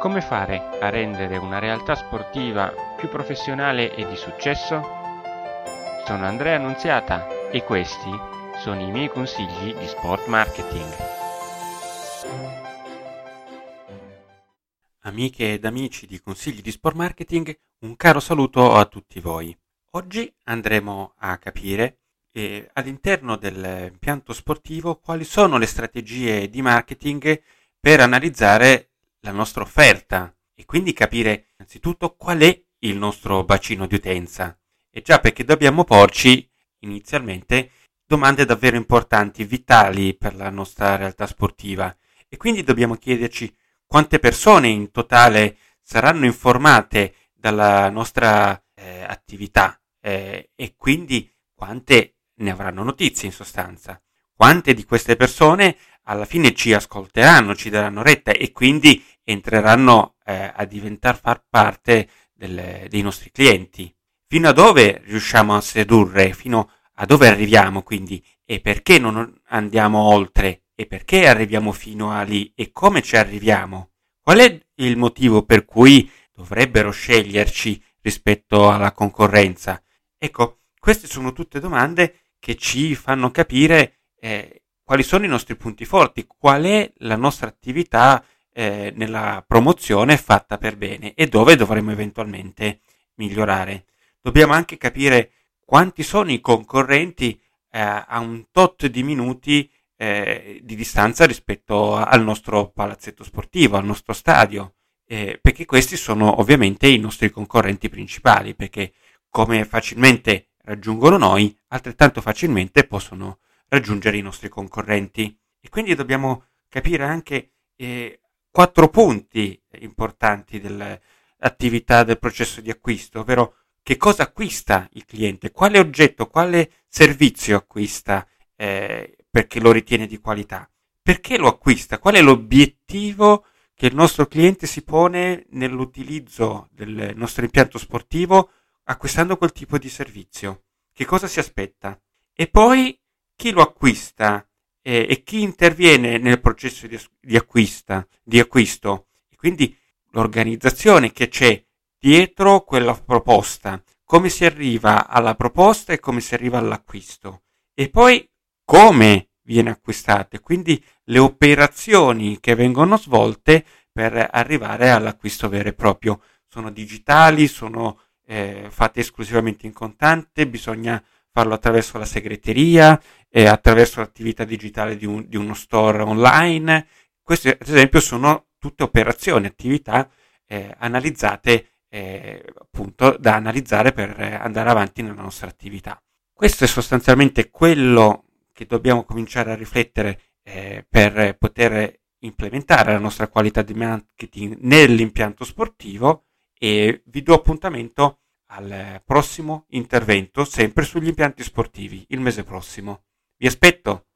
Come fare a rendere una realtà sportiva più professionale e di successo? Sono Andrea Annunziata e questi sono i miei consigli di sport marketing. Amiche ed amici di Consigli di Sport Marketing, un caro saluto a tutti voi. Oggi andremo a capire eh, all'interno dell'impianto sportivo quali sono le strategie di marketing per analizzare la nostra offerta e quindi capire innanzitutto qual è il nostro bacino di utenza. E già perché dobbiamo porci inizialmente domande davvero importanti, vitali per la nostra realtà sportiva e quindi dobbiamo chiederci quante persone in totale saranno informate dalla nostra eh, attività eh, e quindi quante ne avranno notizie in sostanza. Quante di queste persone alla fine ci ascolteranno, ci daranno retta e quindi entreranno eh, a diventare far parte delle, dei nostri clienti. Fino a dove riusciamo a sedurre, fino a dove arriviamo quindi e perché non andiamo oltre e perché arriviamo fino a lì e come ci arriviamo? Qual è il motivo per cui dovrebbero sceglierci rispetto alla concorrenza? Ecco, queste sono tutte domande che ci fanno capire eh, quali sono i nostri punti forti, qual è la nostra attività eh, nella promozione fatta per bene e dove dovremmo eventualmente migliorare. Dobbiamo anche capire quanti sono i concorrenti eh, a un tot di minuti eh, di distanza rispetto al nostro palazzetto sportivo, al nostro stadio, eh, perché questi sono ovviamente i nostri concorrenti principali, perché come facilmente raggiungono noi, altrettanto facilmente possono raggiungere i nostri concorrenti. E quindi dobbiamo capire anche eh, quattro punti importanti dell'attività del processo di acquisto, ovvero che cosa acquista il cliente, quale oggetto, quale servizio acquista eh, perché lo ritiene di qualità. Perché lo acquista? Qual è l'obiettivo che il nostro cliente si pone nell'utilizzo del nostro impianto sportivo acquistando quel tipo di servizio? Che cosa si aspetta? E poi chi lo acquista eh, e chi interviene nel processo di, di, acquista, di acquisto. E quindi l'organizzazione che c'è dietro quella proposta, come si arriva alla proposta e come si arriva all'acquisto. E poi come viene acquistata, quindi le operazioni che vengono svolte per arrivare all'acquisto vero e proprio. Sono digitali, sono eh, fatte esclusivamente in contante, bisogna farlo attraverso la segreteria, eh, attraverso l'attività digitale di, un, di, uno store online. Queste, ad esempio, sono tutte operazioni, attività eh, analizzate, eh, appunto, da analizzare per andare avanti nella nostra attività. Questo è sostanzialmente quello che dobbiamo cominciare a riflettere eh, per poter implementare la nostra qualità di marketing nell'impianto sportivo e vi do appuntamento al prossimo intervento sempre sugli impianti sportivi il mese prossimo. Vi aspetto!